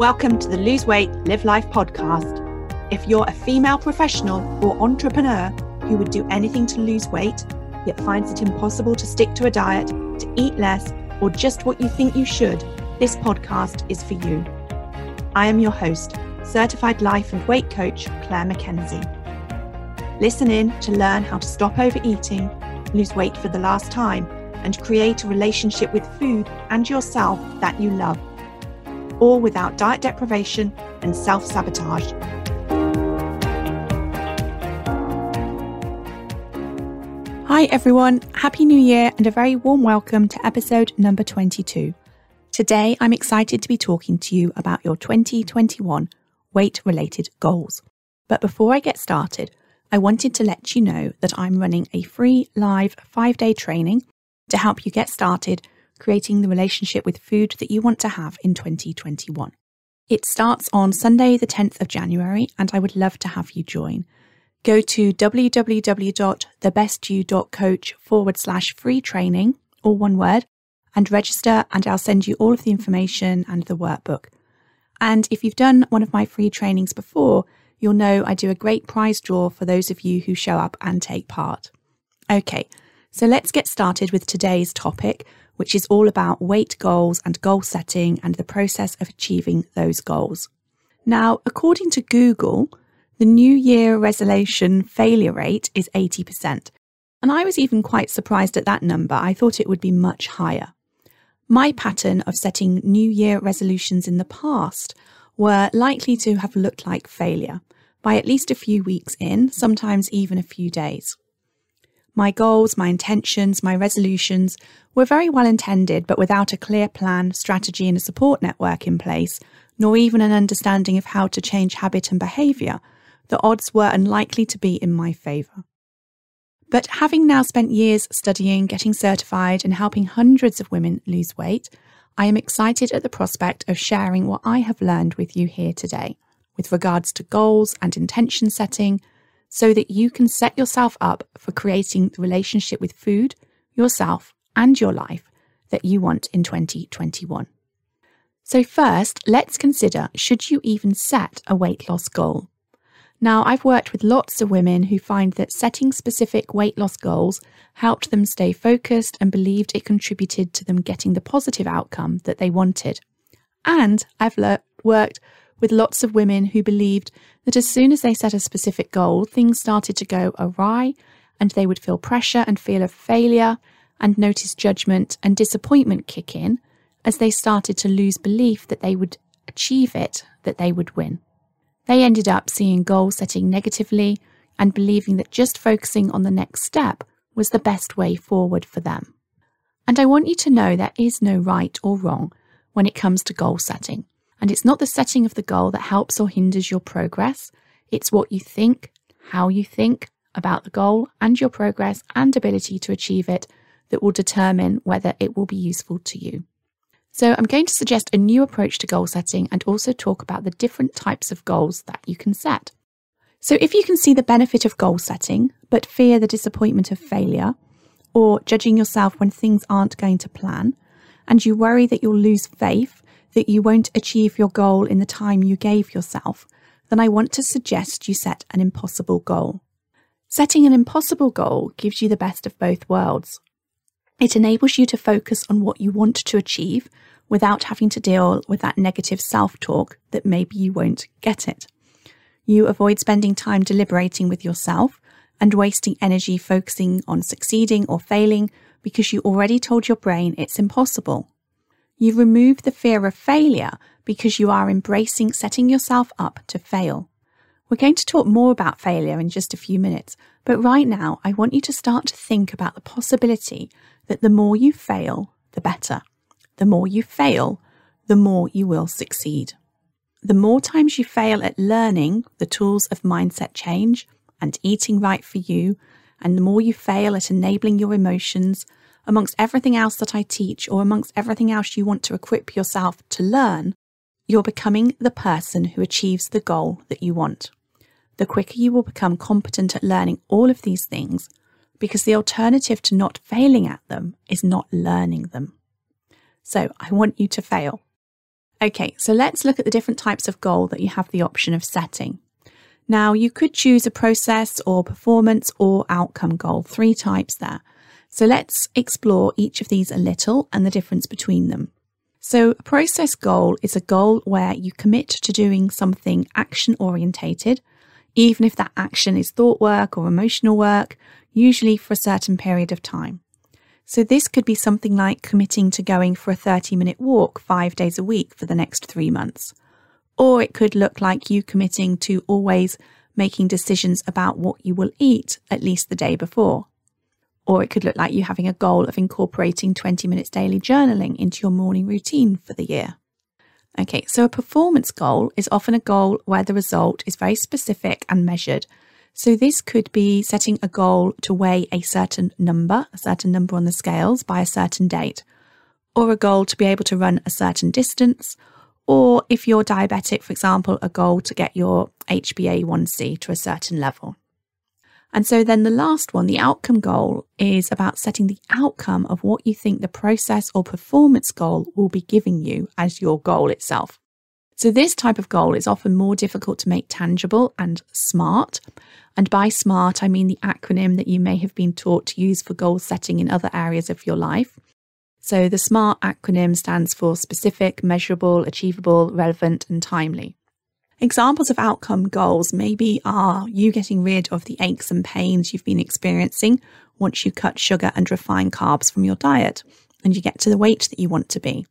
Welcome to the Lose Weight, Live Life podcast. If you're a female professional or entrepreneur who would do anything to lose weight, yet finds it impossible to stick to a diet, to eat less, or just what you think you should, this podcast is for you. I am your host, certified life and weight coach Claire McKenzie. Listen in to learn how to stop overeating, lose weight for the last time, and create a relationship with food and yourself that you love all without diet deprivation and self sabotage. Hi, everyone. Happy New Year and a very warm welcome to episode number 22. Today, I'm excited to be talking to you about your 2021 weight related goals. But before I get started, I wanted to let you know that I'm running a free live five day training to help you get started creating the relationship with food that you want to have in 2021. It starts on Sunday, the 10th of January, and I would love to have you join. Go to www.thebestyou.coach forward slash free training, all one word, and register, and I'll send you all of the information and the workbook. And if you've done one of my free trainings before, you'll know I do a great prize draw for those of you who show up and take part. Okay, so let's get started with today's topic, which is all about weight goals and goal setting and the process of achieving those goals. Now, according to Google, the New Year resolution failure rate is 80%. And I was even quite surprised at that number. I thought it would be much higher. My pattern of setting New Year resolutions in the past were likely to have looked like failure by at least a few weeks in, sometimes even a few days. My goals, my intentions, my resolutions were very well intended, but without a clear plan, strategy, and a support network in place, nor even an understanding of how to change habit and behaviour, the odds were unlikely to be in my favour. But having now spent years studying, getting certified, and helping hundreds of women lose weight, I am excited at the prospect of sharing what I have learned with you here today with regards to goals and intention setting, so that you can set yourself up for creating the relationship with food, yourself, and your life that you want in 2021. So, first, let's consider should you even set a weight loss goal? Now, I've worked with lots of women who find that setting specific weight loss goals helped them stay focused and believed it contributed to them getting the positive outcome that they wanted. And I've le- worked with lots of women who believed that as soon as they set a specific goal, things started to go awry and they would feel pressure and feel a failure and notice judgment and disappointment kick in as they started to lose belief that they would achieve it, that they would win. They ended up seeing goal setting negatively and believing that just focusing on the next step was the best way forward for them. And I want you to know there is no right or wrong when it comes to goal setting. And it's not the setting of the goal that helps or hinders your progress, it's what you think, how you think about the goal and your progress and ability to achieve it that will determine whether it will be useful to you. So, I'm going to suggest a new approach to goal setting and also talk about the different types of goals that you can set. So, if you can see the benefit of goal setting, but fear the disappointment of failure, or judging yourself when things aren't going to plan, and you worry that you'll lose faith that you won't achieve your goal in the time you gave yourself, then I want to suggest you set an impossible goal. Setting an impossible goal gives you the best of both worlds. It enables you to focus on what you want to achieve without having to deal with that negative self talk that maybe you won't get it. You avoid spending time deliberating with yourself and wasting energy focusing on succeeding or failing because you already told your brain it's impossible you remove the fear of failure because you are embracing setting yourself up to fail. We're going to talk more about failure in just a few minutes, but right now I want you to start to think about the possibility that the more you fail, the better. The more you fail, the more you will succeed. The more times you fail at learning the tools of mindset change and eating right for you, and the more you fail at enabling your emotions, amongst everything else that I teach or amongst everything else you want to equip yourself to learn, you're becoming the person who achieves the goal that you want. The quicker you will become competent at learning all of these things, because the alternative to not failing at them is not learning them. So I want you to fail. Okay, so let's look at the different types of goal that you have the option of setting. Now, you could choose a process or performance or outcome goal, three types there. So let's explore each of these a little and the difference between them. So, a process goal is a goal where you commit to doing something action orientated, even if that action is thought work or emotional work, usually for a certain period of time. So, this could be something like committing to going for a 30 minute walk five days a week for the next three months. Or it could look like you committing to always making decisions about what you will eat at least the day before. Or it could look like you having a goal of incorporating 20 minutes daily journaling into your morning routine for the year. Okay, so a performance goal is often a goal where the result is very specific and measured. So this could be setting a goal to weigh a certain number, a certain number on the scales by a certain date, or a goal to be able to run a certain distance, or if you're diabetic, for example, a goal to get your HbA1c to a certain level. And so then the last one, the outcome goal, is about setting the outcome of what you think the process or performance goal will be giving you as your goal itself. So this type of goal is often more difficult to make tangible and smart. And by smart, I mean the acronym that you may have been taught to use for goal setting in other areas of your life. So the SMART acronym stands for specific, measurable, achievable, relevant, and timely. Examples of outcome goals maybe are you getting rid of the aches and pains you've been experiencing once you cut sugar and refined carbs from your diet and you get to the weight that you want to be.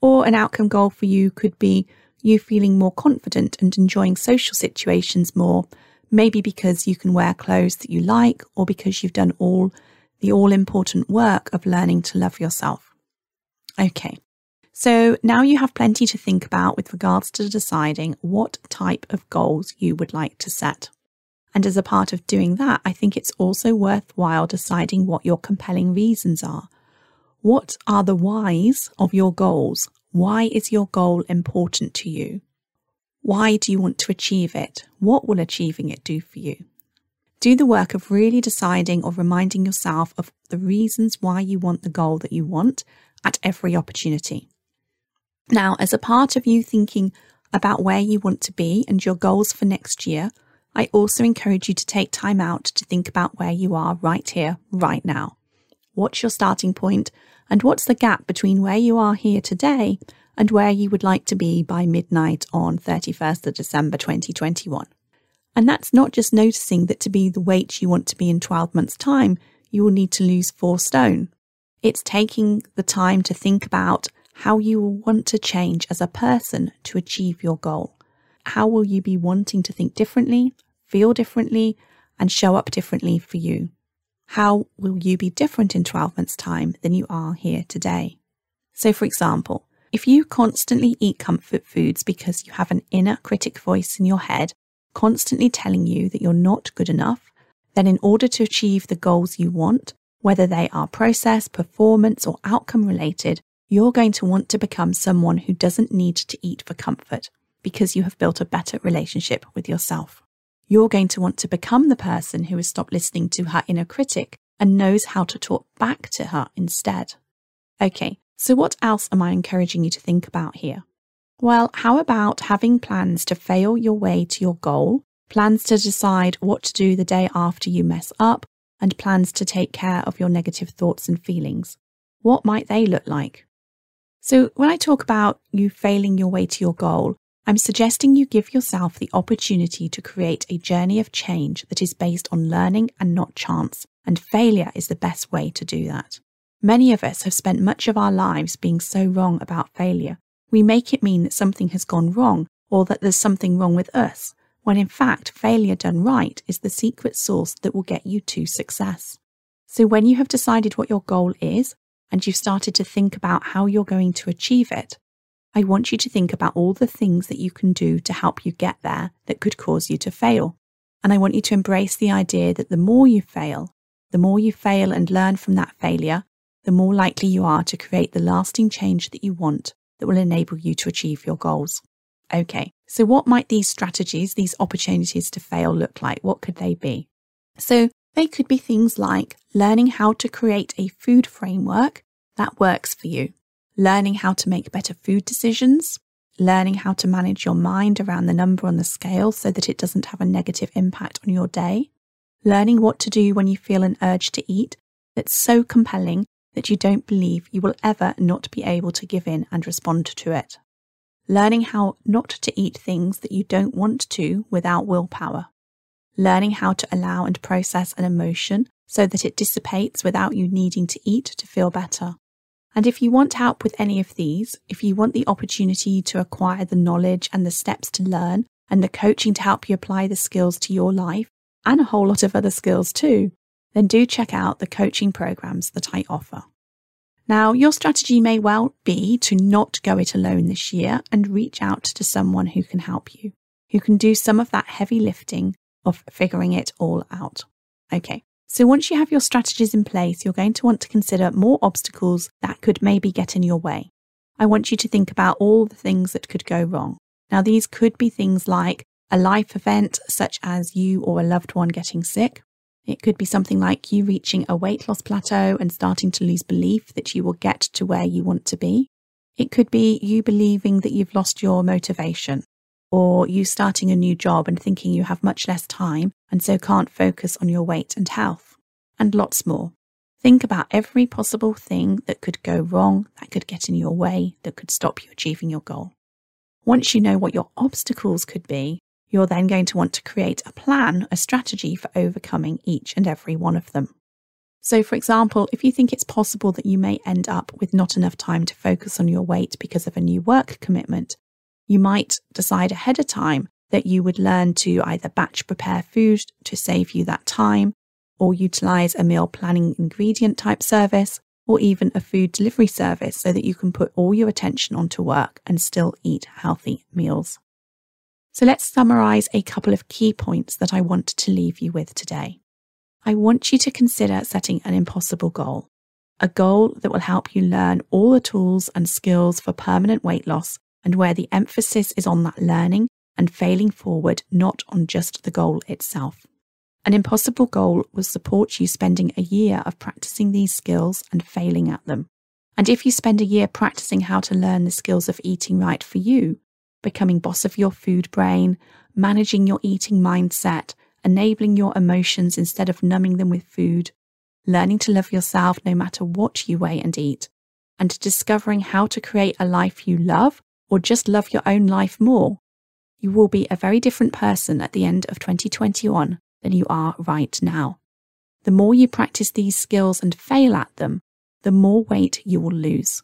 Or an outcome goal for you could be you feeling more confident and enjoying social situations more, maybe because you can wear clothes that you like or because you've done all the all important work of learning to love yourself. Okay, so now you have plenty to think about with regards to deciding what type of goals you would like to set. And as a part of doing that, I think it's also worthwhile deciding what your compelling reasons are. What are the whys of your goals? Why is your goal important to you? Why do you want to achieve it? What will achieving it do for you? Do the work of really deciding or reminding yourself of the reasons why you want the goal that you want at every opportunity. Now, as a part of you thinking about where you want to be and your goals for next year, I also encourage you to take time out to think about where you are right here, right now. What's your starting point, and what's the gap between where you are here today and where you would like to be by midnight on 31st of December 2021? And that's not just noticing that to be the weight you want to be in 12 months' time, you will need to lose four stone. It's taking the time to think about how you will want to change as a person to achieve your goal. How will you be wanting to think differently, feel differently, and show up differently for you? How will you be different in 12 months' time than you are here today? So, for example, if you constantly eat comfort foods because you have an inner critic voice in your head constantly telling you that you're not good enough, then in order to achieve the goals you want, whether they are process, performance, or outcome related, you're going to want to become someone who doesn't need to eat for comfort because you have built a better relationship with yourself. You're going to want to become the person who has stopped listening to her inner critic and knows how to talk back to her instead. Okay, so what else am I encouraging you to think about here? Well, how about having plans to fail your way to your goal, plans to decide what to do the day after you mess up, and plans to take care of your negative thoughts and feelings? What might they look like? So, when I talk about you failing your way to your goal, I'm suggesting you give yourself the opportunity to create a journey of change that is based on learning and not chance, and failure is the best way to do that. Many of us have spent much of our lives being so wrong about failure. We make it mean that something has gone wrong or that there's something wrong with us, when in fact, failure done right is the secret sauce that will get you to success. So, when you have decided what your goal is, and you've started to think about how you're going to achieve it, I want you to think about all the things that you can do to help you get there that could cause you to fail. And I want you to embrace the idea that the more you fail, the more you fail and learn from that failure, the more likely you are to create the lasting change that you want that will enable you to achieve your goals. Okay, so what might these strategies, these opportunities to fail look like? What could they be? So they could be things like learning how to create a food framework that works for you, learning how to make better food decisions, learning how to manage your mind around the number on the scale so that it doesn't have a negative impact on your day, learning what to do when you feel an urge to eat that's so compelling that you don't believe you will ever not be able to give in and respond to it, learning how not to eat things that you don't want to without willpower, learning how to allow and process an emotion so that it dissipates without you needing to eat to feel better. And if you want help with any of these, if you want the opportunity to acquire the knowledge and the steps to learn and the coaching to help you apply the skills to your life and a whole lot of other skills too, then do check out the coaching programs that I offer. Now, your strategy may well be to not go it alone this year and reach out to someone who can help you, who can do some of that heavy lifting of figuring it all out. Okay, so once you have your strategies in place, you're going to want to consider more obstacles that could maybe get in your way. I want you to think about all the things that could go wrong. Now, these could be things like a life event, such as you or a loved one getting sick. It could be something like you reaching a weight loss plateau and starting to lose belief that you will get to where you want to be. It could be you believing that you've lost your motivation or you starting a new job and thinking you have much less time and so can't focus on your weight and health, and lots more. Think about every possible thing that could go wrong, that could get in your way, that could stop you achieving your goal. Once you know what your obstacles could be, you're then going to want to create a plan, a strategy for overcoming each and every one of them. So, for example, if you think it's possible that you may end up with not enough time to focus on your weight because of a new work commitment, you might decide ahead of time that you would learn to either batch prepare food to save you that time, or utilize a meal planning ingredient type service, or even a food delivery service so that you can put all your attention onto work and still eat healthy meals. So let's summarize a couple of key points that I want to leave you with today. I want you to consider setting an impossible goal, a goal that will help you learn all the tools and skills for permanent weight loss and where the emphasis is on that learning and failing forward, not on just the goal itself. An impossible goal will support you spending a year of practicing these skills and failing at them. And if you spend a year practicing how to learn the skills of eating right for you, becoming boss of your food brain, managing your eating mindset, enabling your emotions instead of numbing them with food, learning to love yourself no matter what you weigh and eat, and discovering how to create a life you love or just love your own life more, you will be a very different person at the end of 2021 than you are right now. The more you practice these skills and fail at them, the more weight you will lose.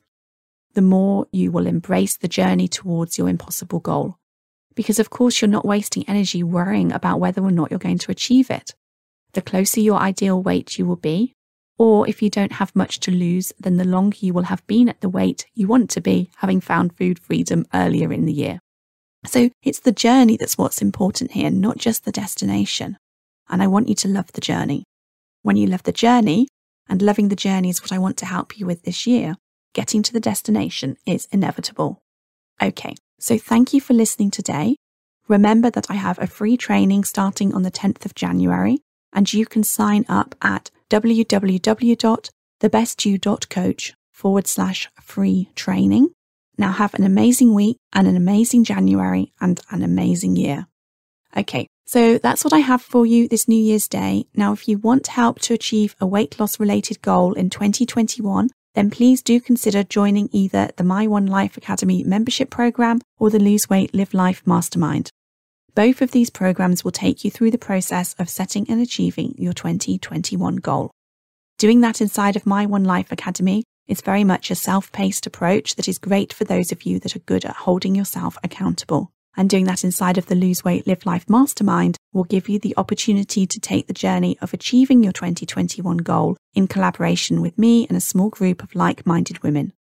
The more you will embrace the journey towards your impossible goal. Because, of course, you're not wasting energy worrying about whether or not you're going to achieve it. The closer your ideal weight you will be, or if you don't have much to lose, then the longer you will have been at the weight you want to be, having found food freedom earlier in the year. So it's the journey that's what's important here, not just the destination. And I want you to love the journey. When you love the journey, and loving the journey is what I want to help you with this year, getting to the destination is inevitable. Okay, so thank you for listening today. Remember that I have a free training starting on the 10th of January, and you can sign up at www.thebestyou.coach forward slash free training. Now have an amazing week and an amazing January and an amazing year. Okay, so that's what I have for you this New Year's Day. Now, if you want help to achieve a weight loss related goal in 2021, then please do consider joining either the My One Life Academy membership program or the Lose Weight Live Life Mastermind. Both of these programs will take you through the process of setting and achieving your 2021 goal. Doing that inside of My One Life Academy is very much a self paced approach that is great for those of you that are good at holding yourself accountable. And doing that inside of the Lose Weight Live Life Mastermind will give you the opportunity to take the journey of achieving your 2021 goal in collaboration with me and a small group of like minded women.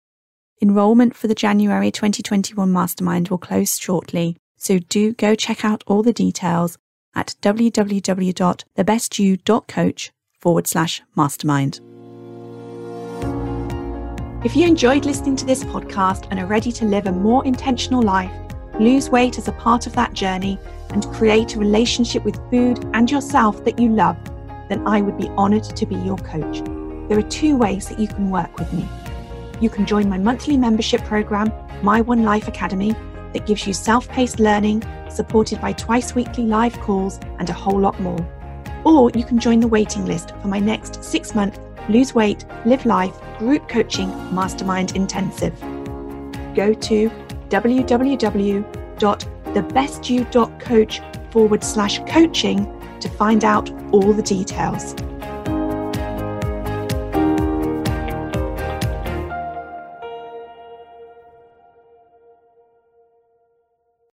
Enrollment for the January 2021 Mastermind will close shortly, so do go check out all the details at www.thebestyou.coach forward slash mastermind. If you enjoyed listening to this podcast and are ready to live a more intentional life, lose weight as a part of that journey, and create a relationship with food and yourself that you love, then I would be honoured to be your coach. There are two ways that you can work with me. You can join my monthly membership program, My One Life Academy, that gives you self paced learning, supported by twice weekly live calls, and a whole lot more. Or you can join the waiting list for my next six month Lose Weight, Live Life group coaching mastermind intensive. Go to www.thebestyou.coach forward slash coaching to find out all the details.